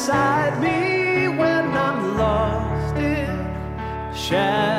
beside me when I'm lost in shadow.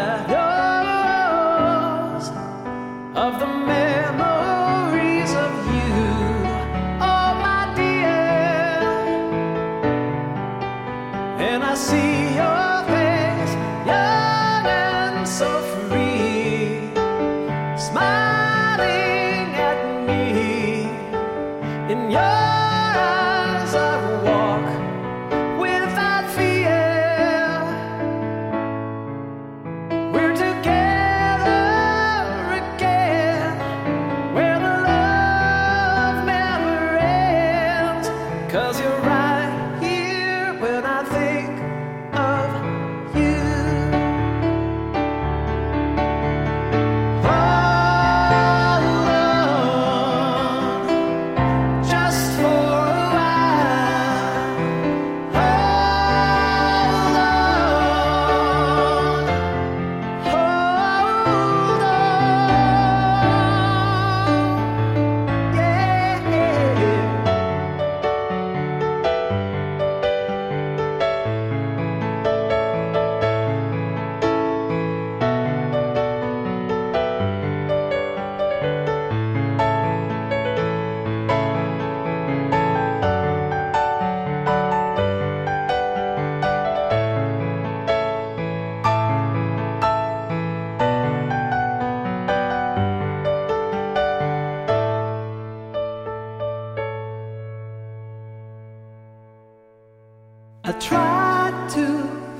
I tried to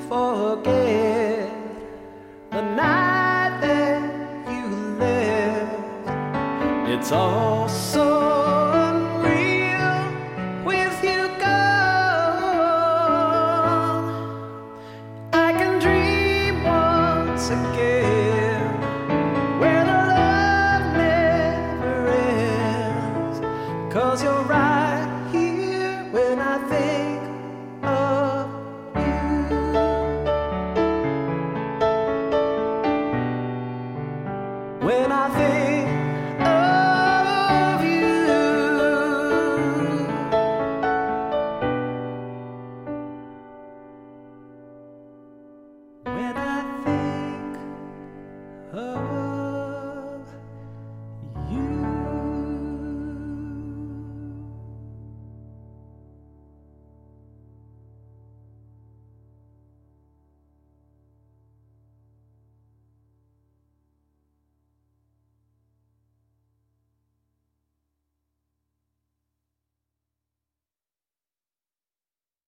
forget the night that you left. It's all so